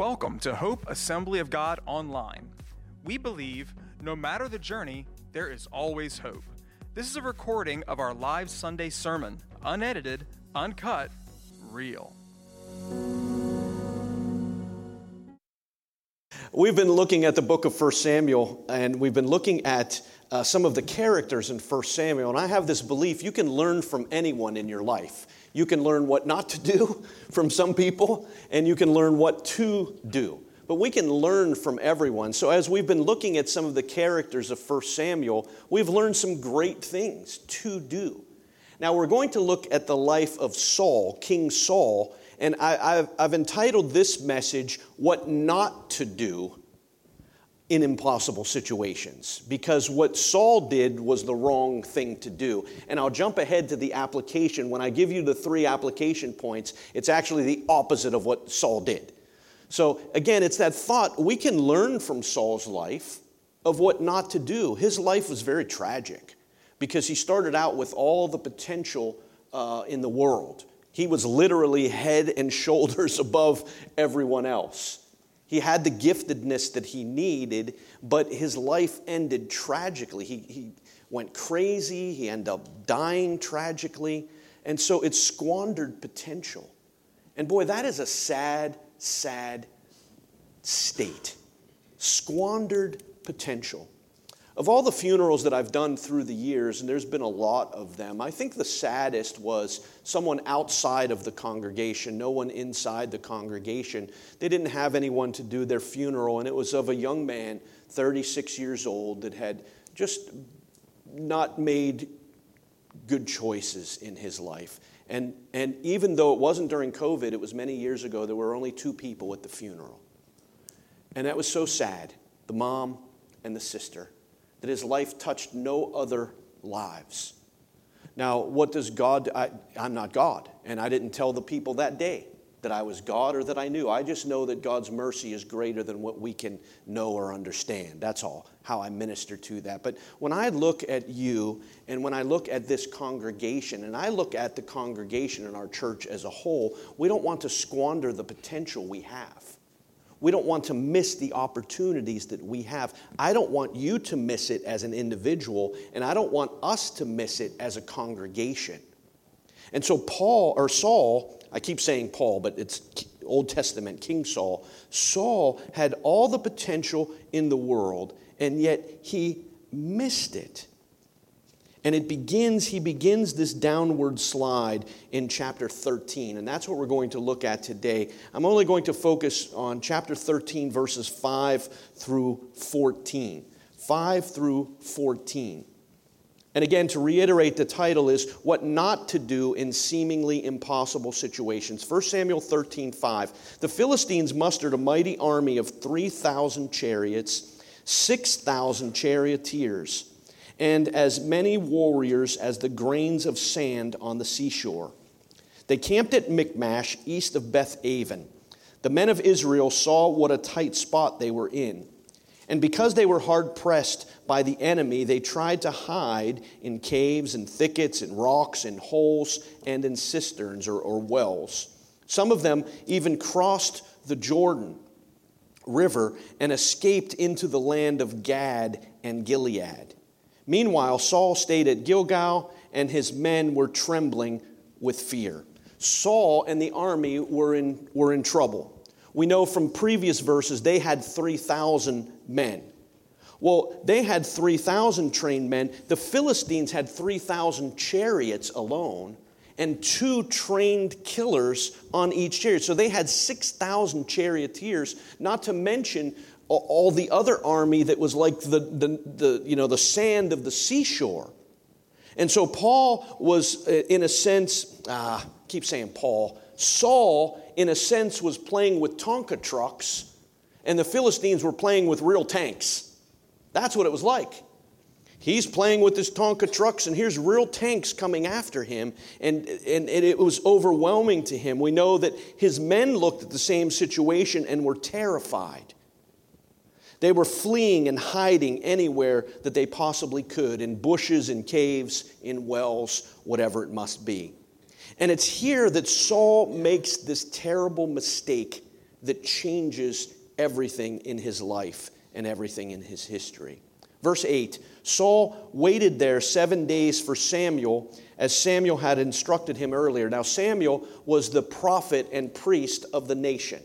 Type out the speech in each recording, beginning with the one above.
Welcome to Hope Assembly of God Online. We believe no matter the journey, there is always hope. This is a recording of our live Sunday sermon, unedited, uncut, real. We've been looking at the book of 1 Samuel, and we've been looking at uh, some of the characters in 1 Samuel. And I have this belief you can learn from anyone in your life. You can learn what not to do from some people, and you can learn what to do. But we can learn from everyone. So, as we've been looking at some of the characters of 1 Samuel, we've learned some great things to do. Now, we're going to look at the life of Saul, King Saul, and I, have entitled this message, What Not to Do in impossible situations because what Saul did was the wrong thing to do. And I'll jump ahead to the application. When I give you the three application points, it's actually the opposite of what Saul did. So again, it's that thought we can learn from Saul's life of what not to do. His life was very tragic because he started out with all the potential uh, in the world. He was literally head and shoulders above everyone else. He had the giftedness that he needed, but his life ended tragically. He, he went crazy, he ended up dying tragically, and so it squandered potential. And boy, that is a sad, sad state. Squandered potential. Of all the funerals that I've done through the years, and there's been a lot of them, I think the saddest was someone outside of the congregation, no one inside the congregation. They didn't have anyone to do their funeral, and it was of a young man, 36 years old, that had just not made good choices in his life. And, and even though it wasn't during COVID, it was many years ago, there were only two people at the funeral. And that was so sad the mom and the sister that his life touched no other lives. Now, what does God, I, I'm not God, and I didn't tell the people that day that I was God or that I knew. I just know that God's mercy is greater than what we can know or understand. That's all, how I minister to that. But when I look at you and when I look at this congregation and I look at the congregation in our church as a whole, we don't want to squander the potential we have. We don't want to miss the opportunities that we have. I don't want you to miss it as an individual, and I don't want us to miss it as a congregation. And so, Paul, or Saul, I keep saying Paul, but it's Old Testament, King Saul. Saul had all the potential in the world, and yet he missed it. And it begins, he begins this downward slide in chapter 13. And that's what we're going to look at today. I'm only going to focus on chapter 13, verses 5 through 14. 5 through 14. And again, to reiterate, the title is What Not to Do in Seemingly Impossible Situations. 1 Samuel 13, 5. The Philistines mustered a mighty army of 3,000 chariots, 6,000 charioteers and as many warriors as the grains of sand on the seashore. They camped at Michmash, east of Beth Aven. The men of Israel saw what a tight spot they were in. And because they were hard pressed by the enemy, they tried to hide in caves and thickets and rocks and holes and in cisterns or, or wells. Some of them even crossed the Jordan River and escaped into the land of Gad and Gilead. Meanwhile, Saul stayed at Gilgal, and his men were trembling with fear. Saul and the army were in, were in trouble. We know from previous verses they had 3,000 men. Well, they had 3,000 trained men. The Philistines had 3,000 chariots alone and two trained killers on each chariot. So they had 6,000 charioteers, not to mention all the other army that was like the, the, the, you know, the sand of the seashore. And so Paul was, uh, in a sense, ah, keep saying Paul, Saul, in a sense, was playing with Tonka trucks, and the Philistines were playing with real tanks. That's what it was like. He's playing with his Tonka trucks, and here's real tanks coming after him, and, and, and, it was overwhelming to him. We know that his men looked at the same situation and were terrified. They were fleeing and hiding anywhere that they possibly could in bushes, in caves, in wells, whatever it must be. And it's here that Saul makes this terrible mistake that changes everything in his life and everything in his history. Verse 8 Saul waited there seven days for Samuel, as Samuel had instructed him earlier. Now, Samuel was the prophet and priest of the nation.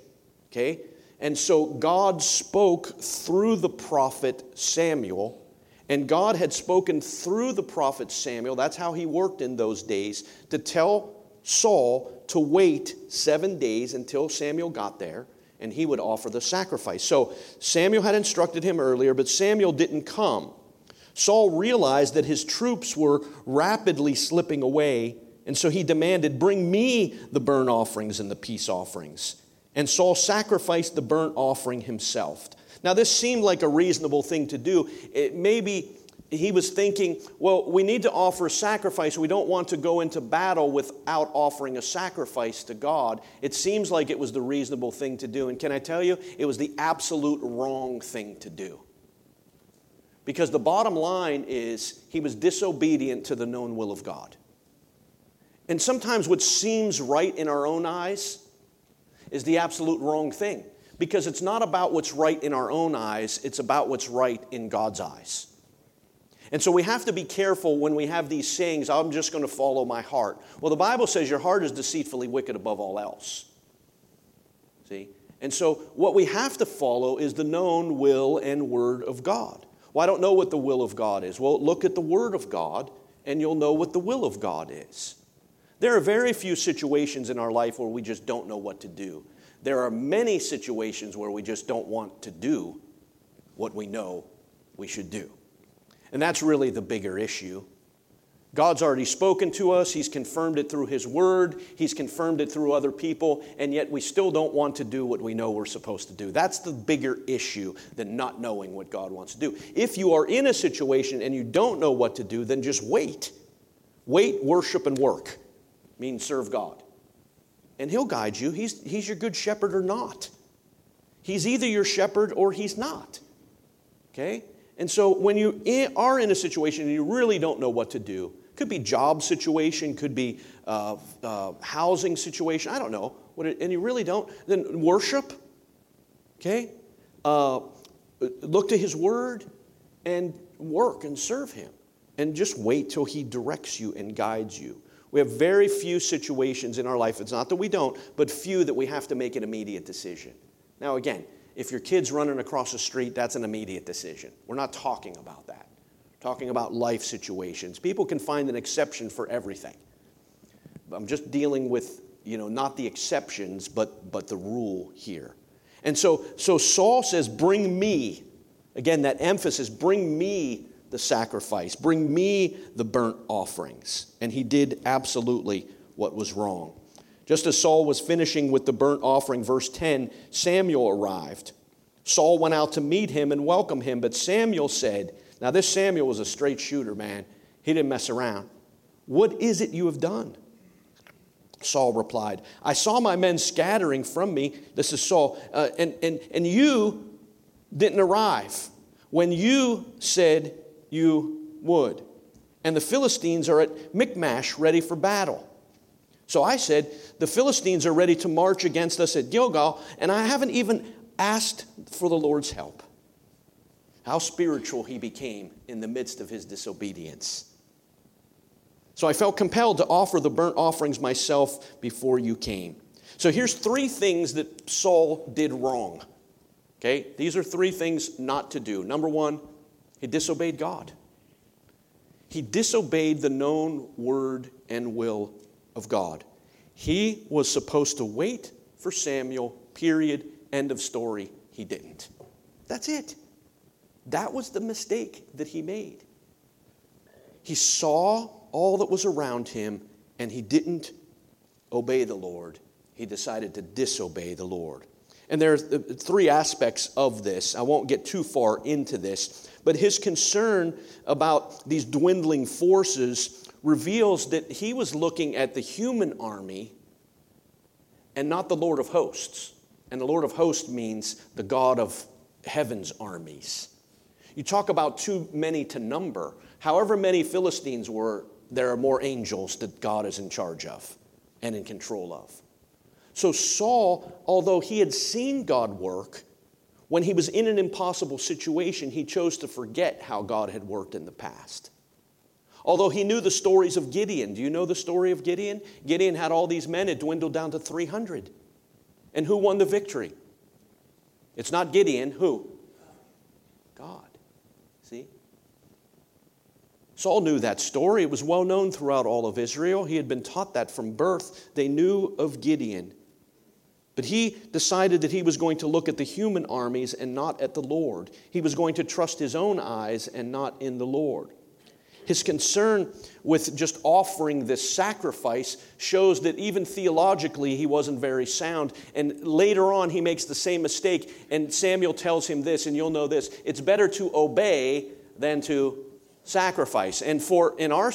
Okay? And so God spoke through the prophet Samuel, and God had spoken through the prophet Samuel. That's how he worked in those days to tell Saul to wait seven days until Samuel got there and he would offer the sacrifice. So Samuel had instructed him earlier, but Samuel didn't come. Saul realized that his troops were rapidly slipping away, and so he demanded, Bring me the burnt offerings and the peace offerings. And Saul sacrificed the burnt offering himself. Now, this seemed like a reasonable thing to do. It maybe he was thinking, well, we need to offer a sacrifice. We don't want to go into battle without offering a sacrifice to God. It seems like it was the reasonable thing to do. And can I tell you, it was the absolute wrong thing to do. Because the bottom line is, he was disobedient to the known will of God. And sometimes what seems right in our own eyes is the absolute wrong thing. Because it's not about what's right in our own eyes, it's about what's right in God's eyes. And so we have to be careful when we have these sayings, I'm just going to follow my heart. Well, the Bible says your heart is deceitfully wicked above all else. See? And so what we have to follow is the known will and word of God. Well, I don't know what the will of God is. Well, look at the word of God and you'll know what the will of God is. There are very few situations in our life where we just don't know what to do. There are many situations where we just don't want to do what we know we should do. And that's really the bigger issue. God's already spoken to us, He's confirmed it through His Word, He's confirmed it through other people, and yet we still don't want to do what we know we're supposed to do. That's the bigger issue than not knowing what God wants to do. If you are in a situation and you don't know what to do, then just wait. Wait, worship, and work means serve God. And He'll guide you. He's, he's your good shepherd or not. He's either your shepherd or He's not. Okay? And so when you are in a situation and you really don't know what to do, could be job situation, could be uh, uh, housing situation, I don't know, it, and you really don't, then worship, okay? Uh, look to His Word and work and serve Him. And just wait till He directs you and guides you. We have very few situations in our life, it's not that we don't, but few that we have to make an immediate decision. Now, again, if your kid's running across the street, that's an immediate decision. We're not talking about that. We're talking about life situations. People can find an exception for everything. I'm just dealing with, you know, not the exceptions, but, but the rule here. And so, so Saul says, Bring me, again, that emphasis, bring me the sacrifice, bring me the burnt offerings. And he did absolutely what was wrong. Just as Saul was finishing with the burnt offering, verse 10, Samuel arrived. Saul went out to meet him and welcome him, but Samuel said, Now, this Samuel was a straight shooter, man. He didn't mess around. What is it you have done? Saul replied, I saw my men scattering from me. This is Saul. Uh, and, and, and you didn't arrive when you said you would. And the Philistines are at Michmash ready for battle. So I said, The Philistines are ready to march against us at Gilgal, and I haven't even asked for the Lord's help. How spiritual he became in the midst of his disobedience. So I felt compelled to offer the burnt offerings myself before you came. So here's three things that Saul did wrong. Okay? These are three things not to do. Number one, he disobeyed God. He disobeyed the known word and will of God. He was supposed to wait for Samuel, period, end of story. He didn't. That's it. That was the mistake that he made. He saw all that was around him and he didn't obey the Lord. He decided to disobey the Lord. And there are three aspects of this. I won't get too far into this, but his concern about these dwindling forces reveals that he was looking at the human army and not the Lord of hosts. And the Lord of hosts means the God of heaven's armies. You talk about too many to number. However many Philistines were, there are more angels that God is in charge of and in control of. So, Saul, although he had seen God work, when he was in an impossible situation, he chose to forget how God had worked in the past. Although he knew the stories of Gideon. Do you know the story of Gideon? Gideon had all these men, it dwindled down to 300. And who won the victory? It's not Gideon. Who? God. See? Saul knew that story. It was well known throughout all of Israel. He had been taught that from birth. They knew of Gideon. But he decided that he was going to look at the human armies and not at the Lord. He was going to trust his own eyes and not in the Lord. His concern with just offering this sacrifice shows that even theologically he wasn't very sound. And later on, he makes the same mistake, and Samuel tells him this, and you'll know this it's better to obey than to sacrifice. And for in our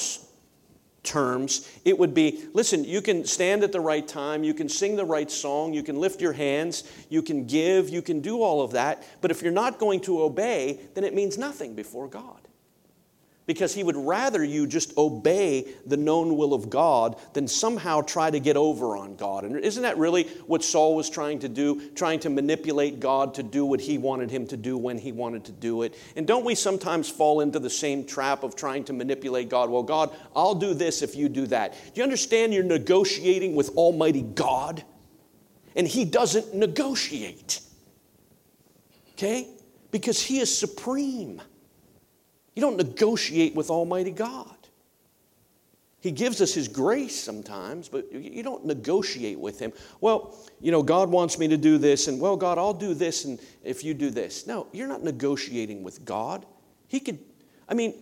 terms, it would be listen, you can stand at the right time, you can sing the right song, you can lift your hands, you can give, you can do all of that, but if you're not going to obey, then it means nothing before God because he would rather you just obey the known will of God than somehow try to get over on God. And isn't that really what Saul was trying to do? Trying to manipulate God to do what he wanted him to do when he wanted to do it. And don't we sometimes fall into the same trap of trying to manipulate God? Well, God, I'll do this if you do that. Do you understand you're negotiating with Almighty God? And he doesn't negotiate. Okay? Because he is supreme. You don't negotiate with Almighty God. He gives us His grace sometimes, but you don't negotiate with Him. Well, you know, God wants me to do this, and well, God, I'll do this, and if you do this. No, you're not negotiating with God. He could, I mean,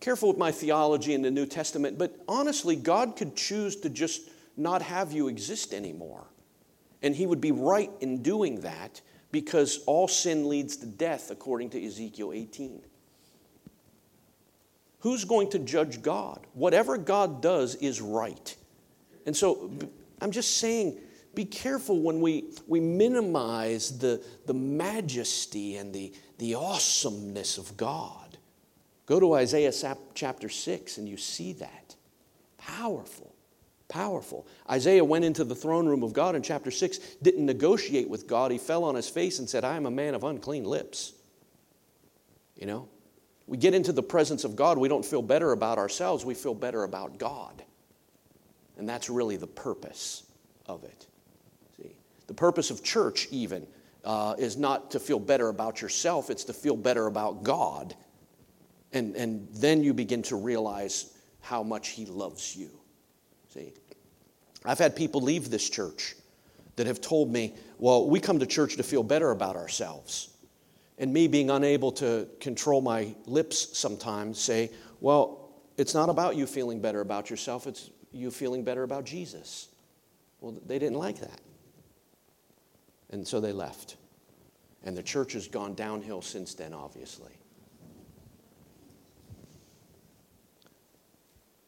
careful with my theology in the New Testament, but honestly, God could choose to just not have you exist anymore. And He would be right in doing that because all sin leads to death, according to Ezekiel 18. Who's going to judge God? Whatever God does is right. And so I'm just saying, be careful when we, we minimize the, the majesty and the, the awesomeness of God. Go to Isaiah chapter 6 and you see that. Powerful, powerful. Isaiah went into the throne room of God in chapter 6, didn't negotiate with God. He fell on his face and said, I am a man of unclean lips. You know, we get into the presence of God, we don't feel better about ourselves, we feel better about God. And that's really the purpose of it. See, the purpose of church, even, uh, is not to feel better about yourself, it's to feel better about God. And, and then you begin to realize how much He loves you. See, I've had people leave this church that have told me, well, we come to church to feel better about ourselves and me being unable to control my lips sometimes say, well, it's not about you feeling better about yourself, it's you feeling better about Jesus. Well, they didn't like that. And so they left. And the church has gone downhill since then, obviously.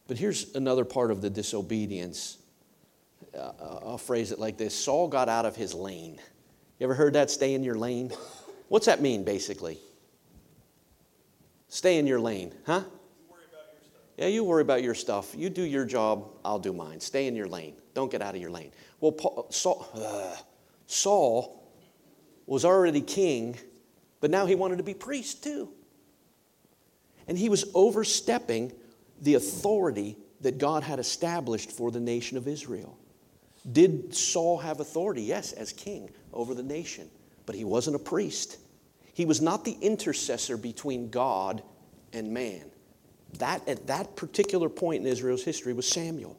But here's another part of the disobedience. Uh, I'll phrase it like this Saul got out of his lane. You ever heard that? Stay in your lane? What's that mean, basically? Stay in your lane, huh? Yeah, you worry about your stuff. You do your job, I'll do mine. Stay in your lane. Don't get out of your lane. Well, Paul, Saul, uh, Saul was already king, but now he wanted to be priest too. And he was overstepping the authority that God had established for the nation of Israel. Did Saul have authority? Yes, as king over the nation, but he wasn't a priest. He was not the intercessor between God and man. That, at that particular point in Israel's history, was Samuel.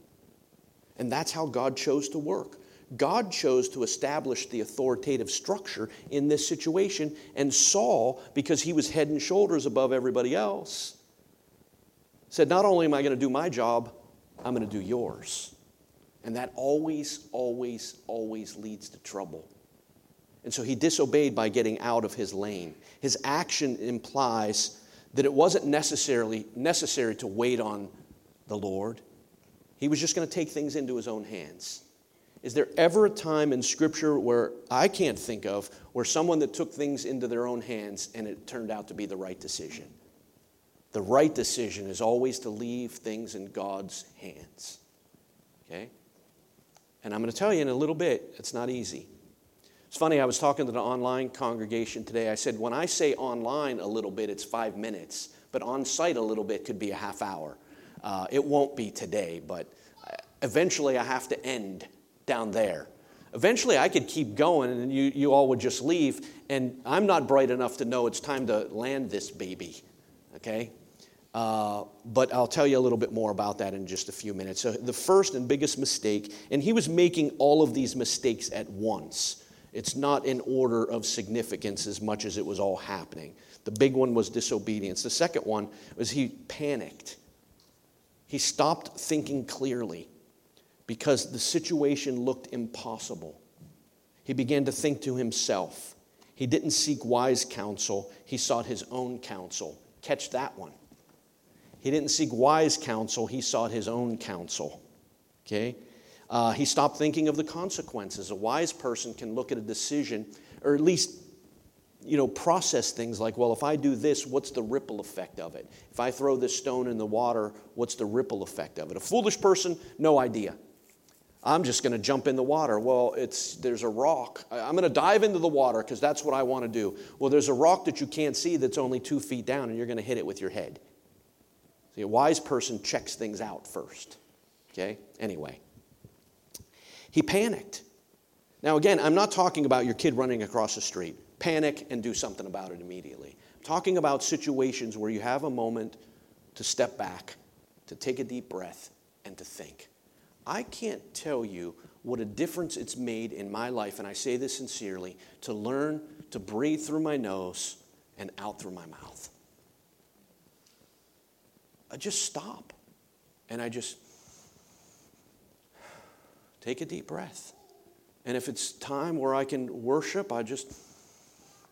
And that's how God chose to work. God chose to establish the authoritative structure in this situation, and Saul, because he was head and shoulders above everybody else, said, Not only am I going to do my job, I'm going to do yours. And that always, always, always leads to trouble. And so he disobeyed by getting out of his lane. His action implies that it wasn't necessarily necessary to wait on the Lord. He was just going to take things into his own hands. Is there ever a time in Scripture where I can't think of where someone that took things into their own hands and it turned out to be the right decision? The right decision is always to leave things in God's hands. Okay? And I'm going to tell you in a little bit, it's not easy. It's funny, I was talking to the online congregation today. I said, when I say online a little bit, it's five minutes, but on site a little bit could be a half hour. Uh, it won't be today, but uh, eventually I have to end down there. Eventually I could keep going and you, you all would just leave, and I'm not bright enough to know it's time to land this baby, okay? Uh, but I'll tell you a little bit more about that in just a few minutes. So, the first and biggest mistake, and he was making all of these mistakes at once. It's not in order of significance as much as it was all happening. The big one was disobedience. The second one was he panicked. He stopped thinking clearly because the situation looked impossible. He began to think to himself. He didn't seek wise counsel, he sought his own counsel. Catch that one. He didn't seek wise counsel, he sought his own counsel. Okay? Uh, he stopped thinking of the consequences. A wise person can look at a decision, or at least you know, process things like, well, if I do this, what's the ripple effect of it? If I throw this stone in the water, what's the ripple effect of it? A foolish person, no idea. I'm just going to jump in the water. Well, it's, there's a rock. I'm going to dive into the water because that's what I want to do. Well, there's a rock that you can't see that's only two feet down, and you're going to hit it with your head. See, a wise person checks things out first. Okay? Anyway. He panicked. Now, again, I'm not talking about your kid running across the street. Panic and do something about it immediately. I'm talking about situations where you have a moment to step back, to take a deep breath, and to think. I can't tell you what a difference it's made in my life, and I say this sincerely, to learn to breathe through my nose and out through my mouth. I just stop and I just take a deep breath. And if it's time where I can worship, I just,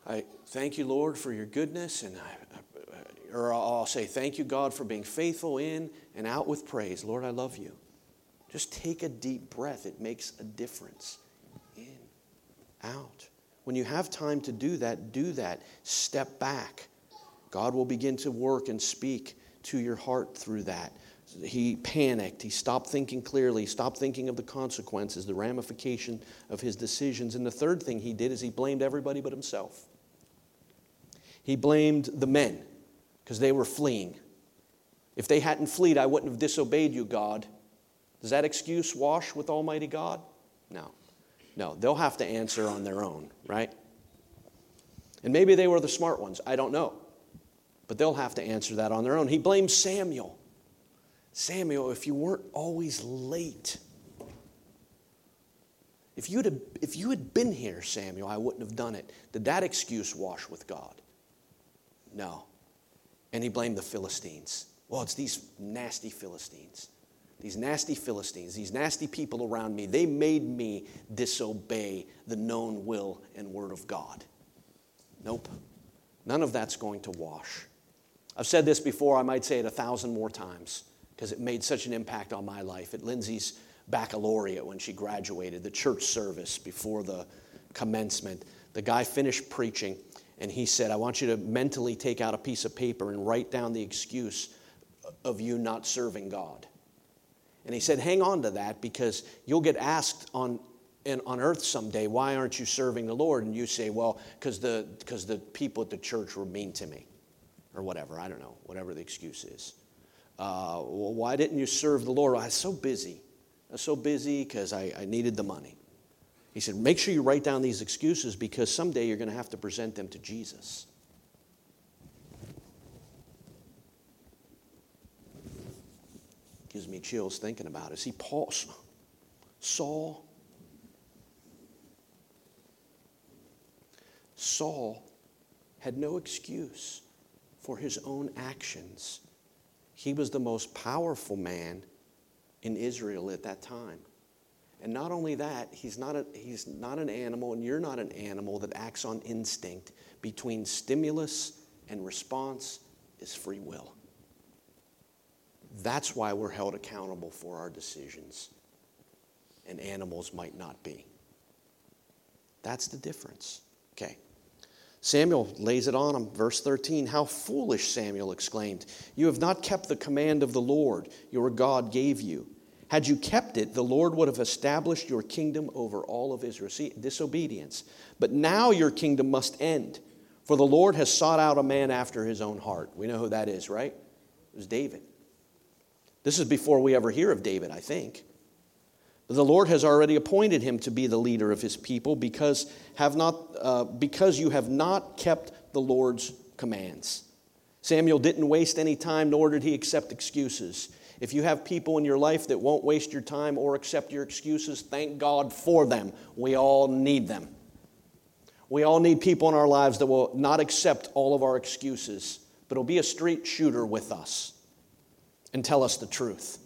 I thank you, Lord, for your goodness. And I, or I'll say, thank you, God, for being faithful in and out with praise. Lord, I love you. Just take a deep breath. It makes a difference. In, out. When you have time to do that, do that. Step back. God will begin to work and speak to your heart through that he panicked. He stopped thinking clearly, stopped thinking of the consequences, the ramification of his decisions. And the third thing he did is he blamed everybody but himself. He blamed the men because they were fleeing. If they hadn't fled, I wouldn't have disobeyed you, God. Does that excuse wash with Almighty God? No. No, they'll have to answer on their own, right? And maybe they were the smart ones. I don't know. But they'll have to answer that on their own. He blamed Samuel. Samuel, if you weren't always late, if, you'd have, if you had been here, Samuel, I wouldn't have done it. Did that excuse wash with God? No. And he blamed the Philistines. Well, it's these nasty Philistines. These nasty Philistines, these nasty people around me, they made me disobey the known will and word of God. Nope. None of that's going to wash. I've said this before, I might say it a thousand more times because it made such an impact on my life. At Lindsay's baccalaureate, when she graduated, the church service before the commencement, the guy finished preaching and he said, I want you to mentally take out a piece of paper and write down the excuse of you not serving God. And he said, Hang on to that because you'll get asked on, on earth someday, why aren't you serving the Lord? And you say, Well, because the, cause the people at the church were mean to me, or whatever. I don't know, whatever the excuse is uh, well, why didn't you serve the Lord? I was so busy. I was so busy because I, I needed the money. He said, make sure you write down these excuses because someday you're going to have to present them to Jesus. Gives me chills thinking about it. See, Paul, Saul, Saul had no excuse for his own actions he was the most powerful man in Israel at that time. And not only that, he's not, a, he's not an animal, and you're not an animal that acts on instinct. Between stimulus and response is free will. That's why we're held accountable for our decisions, and animals might not be. That's the difference. Okay. Samuel lays it on him. Verse 13 How foolish, Samuel exclaimed. You have not kept the command of the Lord your God gave you. Had you kept it, the Lord would have established your kingdom over all of Israel. See, disobedience. But now your kingdom must end, for the Lord has sought out a man after his own heart. We know who that is, right? It was David. This is before we ever hear of David, I think. The Lord has already appointed him to be the leader of his people because, have not, uh, because you have not kept the Lord's commands. Samuel didn't waste any time, nor did he accept excuses. If you have people in your life that won't waste your time or accept your excuses, thank God for them. We all need them. We all need people in our lives that will not accept all of our excuses, but will be a straight shooter with us and tell us the truth.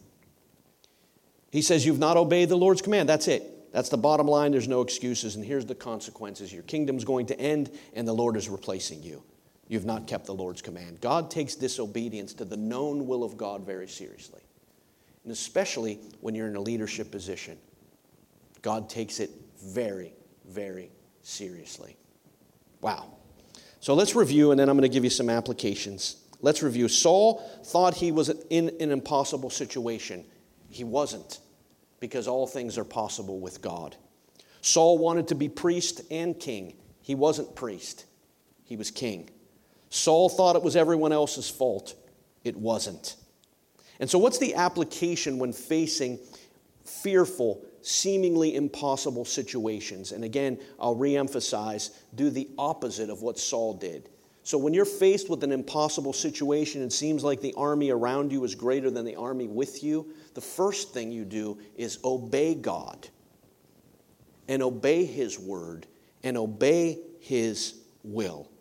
He says, You've not obeyed the Lord's command. That's it. That's the bottom line. There's no excuses. And here's the consequences your kingdom's going to end, and the Lord is replacing you. You've not kept the Lord's command. God takes disobedience to the known will of God very seriously and especially when you're in a leadership position. God takes it very, very seriously. Wow. So let's review, and then I'm going to give you some applications. Let's review. Saul thought he was in an impossible situation. He wasn't, because all things are possible with God. Saul wanted to be priest and king. He wasn't priest, he was king. Saul thought it was everyone else's fault. It wasn't. And so, what's the application when facing fearful, seemingly impossible situations? And again, I'll reemphasize do the opposite of what Saul did. So, when you're faced with an impossible situation it seems like the army around you is greater than the army with you, the first thing you do is obey God and obey His word and obey His will.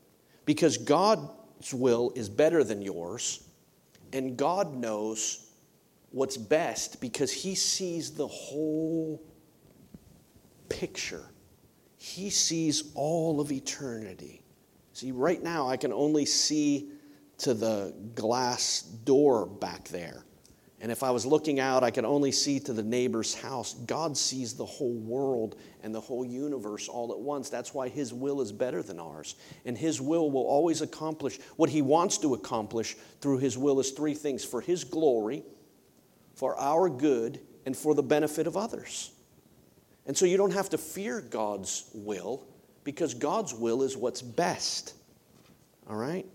Because God's will is better than yours and God knows what's best because He sees the whole picture. He sees all of eternity. See, right now I can only see to the glass door back there. And if I was looking out, I could only see to the neighbor's house. God sees the whole world and the whole universe all at once. That's why His will is better than ours. And His will will always accomplish what He wants to accomplish through His will is three things for His glory, for our good, and for the benefit of others. And so you don't have to fear God's will because God's will is what's best. All right?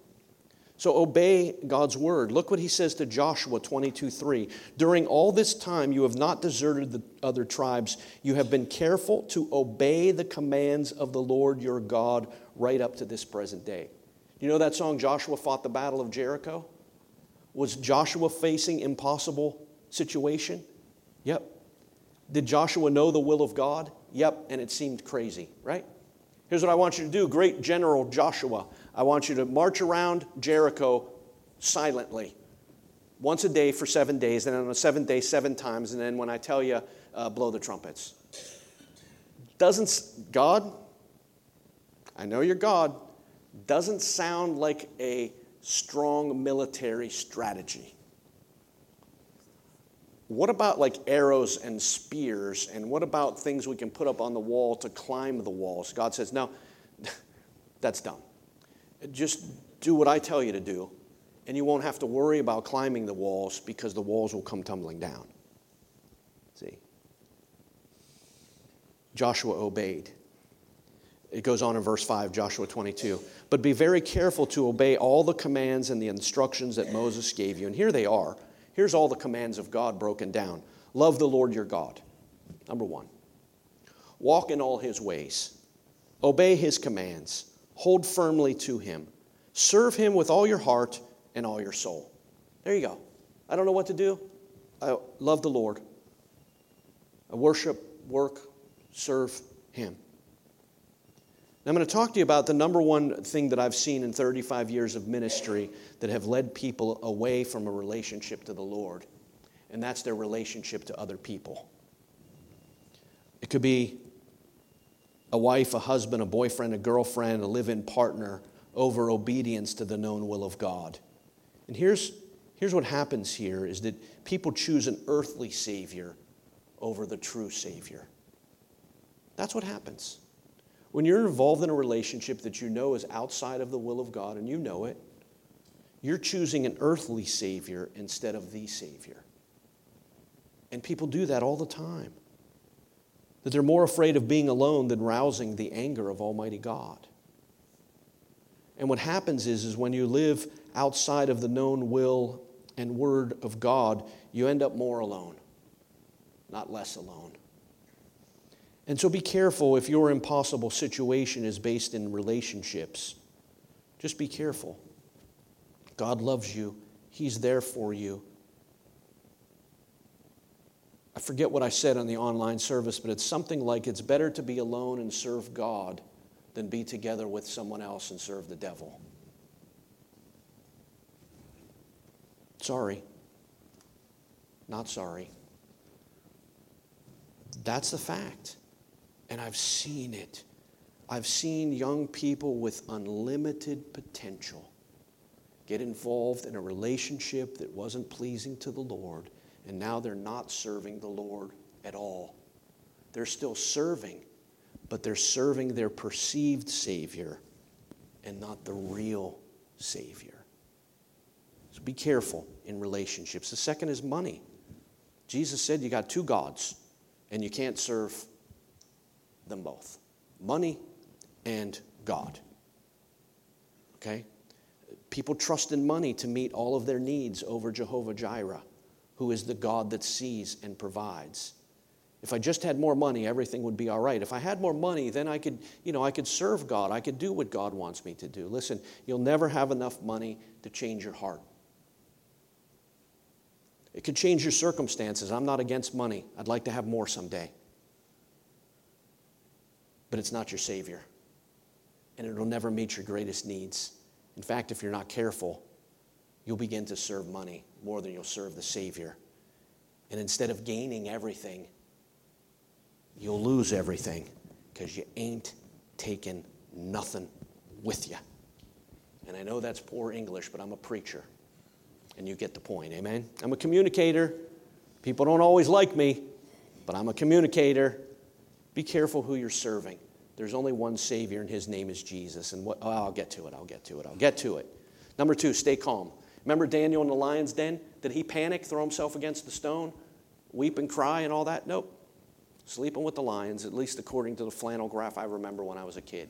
So obey God's word. Look what he says to Joshua 22 3. During all this time, you have not deserted the other tribes. You have been careful to obey the commands of the Lord your God right up to this present day. You know that song, Joshua fought the battle of Jericho? Was Joshua facing impossible situation? Yep. Did Joshua know the will of God? Yep, and it seemed crazy, right? Here's what I want you to do, great General Joshua. I want you to march around Jericho silently once a day for seven days, and on the seventh day, seven times, and then when I tell you, uh, blow the trumpets. Doesn't God, I know you're God, doesn't sound like a strong military strategy. What about like arrows and spears? And what about things we can put up on the wall to climb the walls? God says, no, that's dumb. Just do what I tell you to do, and you won't have to worry about climbing the walls because the walls will come tumbling down. See? Joshua obeyed. It goes on in verse 5, Joshua 22. But be very careful to obey all the commands and the instructions that Moses gave you. And here they are Here's all the commands of God broken down love the Lord your God. Number one, walk in all his ways, obey his commands, hold firmly to him, serve him with all your heart and all your soul. There you go. I don't know what to do. I love the Lord. I worship, work, serve him. I'm going to talk to you about the number one thing that I've seen in 35 years of ministry that have led people away from a relationship to the Lord, and that's their relationship to other people. It could be a wife, a husband, a boyfriend, a girlfriend, a live in partner over obedience to the known will of God. And here's, here's what happens here is that people choose an earthly Savior over the true Savior. That's what happens. When you're involved in a relationship that you know is outside of the will of God and you know it, you're choosing an earthly Savior instead of the Savior. And people do that all the time. That they're more afraid of being alone than rousing the anger of Almighty God. And what happens is, is when you live outside of the known will and word of God, you end up more alone, not less alone. And so be careful if your impossible situation is based in relationships. Just be careful. God loves you, He's there for you. I forget what I said on the online service, but it's something like it's better to be alone and serve God than be together with someone else and serve the devil. Sorry. Not sorry. That's the fact. And I've seen it. I've seen young people with unlimited potential get involved in a relationship that wasn't pleasing to the Lord, and now they're not serving the Lord at all. They're still serving, but they're serving their perceived Savior and not the real Savior. So be careful in relationships. The second is money. Jesus said you got two gods, and you can't serve them both money and God. Okay? People trust in money to meet all of their needs over Jehovah Jireh, who is the God that sees and provides. If I just had more money, everything would be all right. If I had more money, then I could, you know, I could serve God. I could do what God wants me to do. Listen, you'll never have enough money to change your heart. It could change your circumstances. I'm not against money. I'd like to have more someday. But it's not your Savior. And it'll never meet your greatest needs. In fact, if you're not careful, you'll begin to serve money more than you'll serve the Savior. And instead of gaining everything, you'll lose everything because you ain't taking nothing with you. And I know that's poor English, but I'm a preacher. And you get the point, amen? I'm a communicator. People don't always like me, but I'm a communicator. Be careful who you're serving. There's only one Savior, and his name is Jesus. And what, oh, I'll get to it, I'll get to it, I'll get to it. Number two, stay calm. Remember Daniel in the lion's den? Did he panic, throw himself against the stone, weep and cry and all that? Nope sleeping with the lions, at least according to the flannel graph I remember when I was a kid.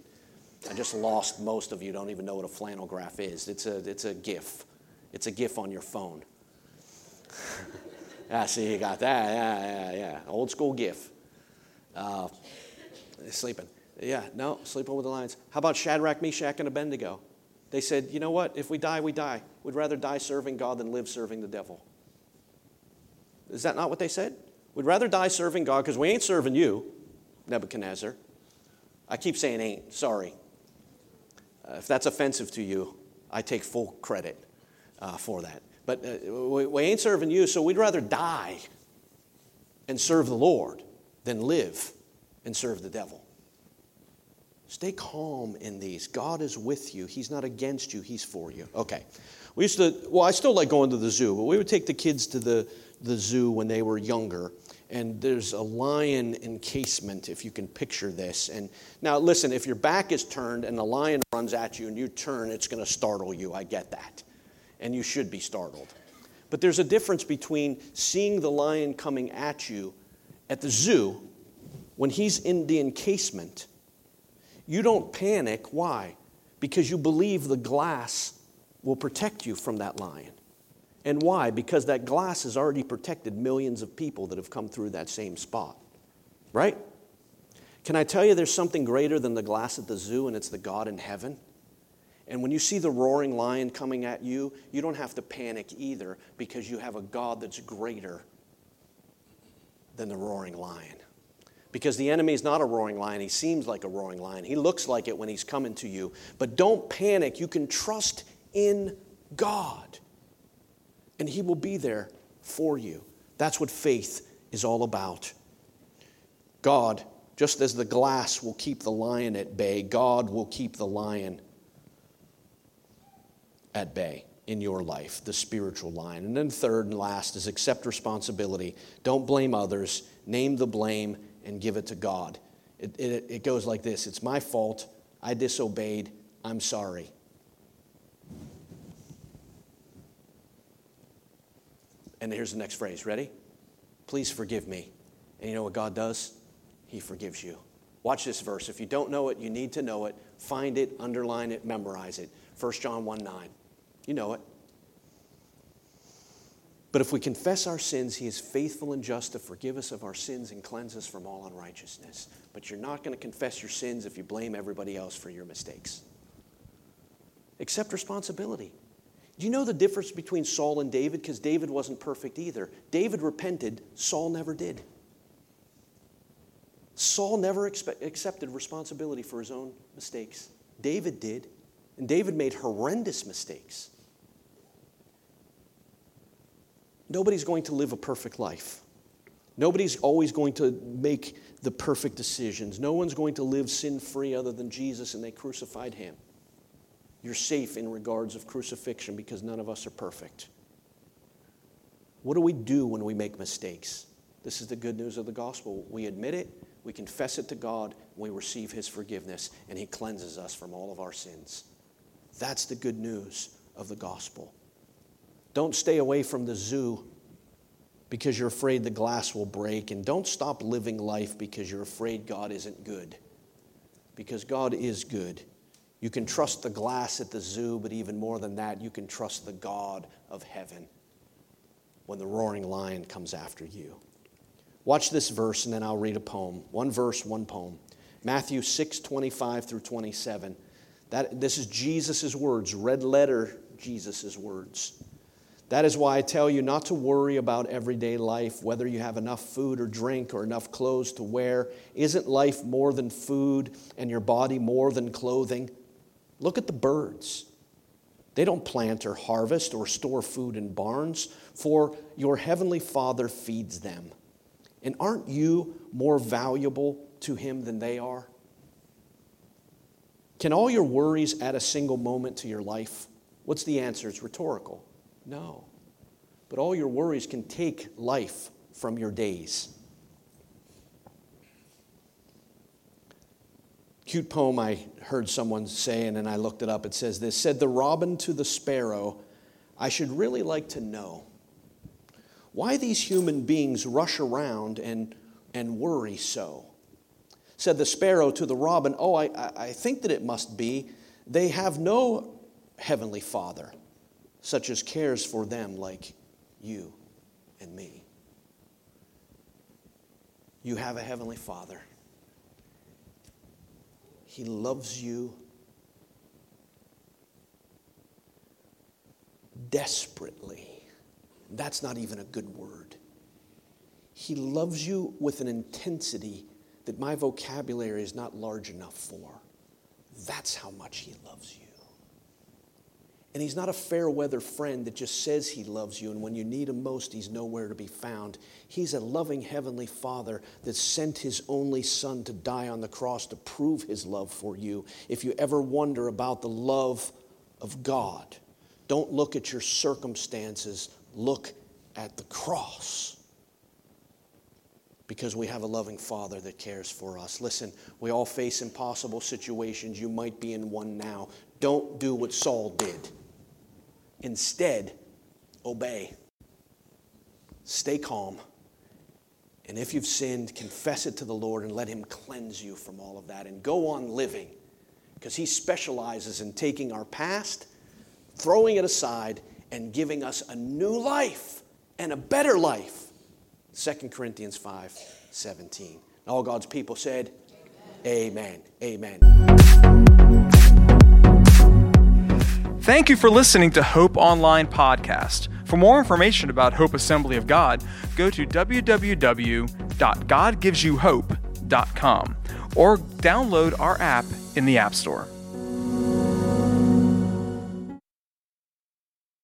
I just lost most of you don't even know what a flannel graph is. It's a, it's a GIF. It's a GIF on your phone. yeah, see, you got that. Yeah, yeah, yeah. Old school GIF. Uh, sleeping. Yeah, no, sleeping with the lions. How about Shadrach, Meshach, and Abednego? They said, you know what? If we die, we die. We'd rather die serving God than live serving the devil. Is that not what they said? We'd rather die serving God because we ain't serving you, Nebuchadnezzar. I keep saying ain't, sorry. Uh, if that's offensive to you, I take full credit uh, for that. But uh, we, we ain't serving you, so we'd rather die and serve the Lord than live and serve the devil. Stay calm in these. God is with you. He's not against you, He's for you. Okay. We used to, well, I still like going to the zoo, but we would take the kids to the, the zoo when they were younger. And there's a lion encasement, if you can picture this. And now, listen, if your back is turned and the lion runs at you and you turn, it's going to startle you. I get that. And you should be startled. But there's a difference between seeing the lion coming at you at the zoo when he's in the encasement. You don't panic. Why? Because you believe the glass will protect you from that lion. And why? Because that glass has already protected millions of people that have come through that same spot. Right? Can I tell you there's something greater than the glass at the zoo, and it's the God in heaven? And when you see the roaring lion coming at you, you don't have to panic either because you have a God that's greater than the roaring lion. Because the enemy is not a roaring lion. He seems like a roaring lion. He looks like it when he's coming to you. But don't panic. You can trust in God and He will be there for you. That's what faith is all about. God, just as the glass will keep the lion at bay, God will keep the lion at bay in your life, the spiritual line. And then, third and last, is accept responsibility. Don't blame others, name the blame, and give it to God. It, it, it goes like this It's my fault. I disobeyed. I'm sorry. And here's the next phrase. Ready? Please forgive me. And you know what God does? He forgives you. Watch this verse. If you don't know it, you need to know it. Find it, underline it, memorize it. 1 John 1 9. You know it. But if we confess our sins, he is faithful and just to forgive us of our sins and cleanse us from all unrighteousness. But you're not going to confess your sins if you blame everybody else for your mistakes. Accept responsibility. Do you know the difference between Saul and David? Because David wasn't perfect either. David repented, Saul never did. Saul never expe- accepted responsibility for his own mistakes. David did. And David made horrendous mistakes. Nobody's going to live a perfect life. Nobody's always going to make the perfect decisions. No one's going to live sin free other than Jesus, and they crucified him. You're safe in regards of crucifixion because none of us are perfect. What do we do when we make mistakes? This is the good news of the gospel. We admit it, we confess it to God, we receive His forgiveness, and He cleanses us from all of our sins. That's the good news of the gospel. Don't stay away from the zoo because you're afraid the glass will break. And don't stop living life because you're afraid God isn't good. Because God is good. You can trust the glass at the zoo, but even more than that, you can trust the God of heaven when the roaring lion comes after you. Watch this verse, and then I'll read a poem. One verse, one poem. Matthew 6 25 through 27. That, this is Jesus' words, red letter Jesus' words. That is why I tell you not to worry about everyday life, whether you have enough food or drink or enough clothes to wear. Isn't life more than food and your body more than clothing? Look at the birds. They don't plant or harvest or store food in barns, for your heavenly Father feeds them. And aren't you more valuable to Him than they are? Can all your worries add a single moment to your life? What's the answer? It's rhetorical. No. But all your worries can take life from your days. Cute poem I heard someone saying, and then I looked it up. It says this Said the robin to the sparrow, I should really like to know why these human beings rush around and, and worry so. Said the sparrow to the robin, Oh, I, I think that it must be they have no heavenly father such as cares for them like you and me. You have a Heavenly Father. He loves you desperately. That's not even a good word. He loves you with an intensity that my vocabulary is not large enough for. That's how much He loves you. And he's not a fair weather friend that just says he loves you, and when you need him most, he's nowhere to be found. He's a loving heavenly father that sent his only son to die on the cross to prove his love for you. If you ever wonder about the love of God, don't look at your circumstances, look at the cross. Because we have a loving Father that cares for us. Listen, we all face impossible situations. You might be in one now. Don't do what Saul did. Instead, obey. Stay calm. And if you've sinned, confess it to the Lord and let Him cleanse you from all of that and go on living. Because He specializes in taking our past, throwing it aside, and giving us a new life and a better life. 2 Corinthians 5 17. And all God's people said, Amen. Amen. Amen. Thank you for listening to Hope Online Podcast. For more information about Hope Assembly of God, go to www.godgivesyouhope.com or download our app in the App Store.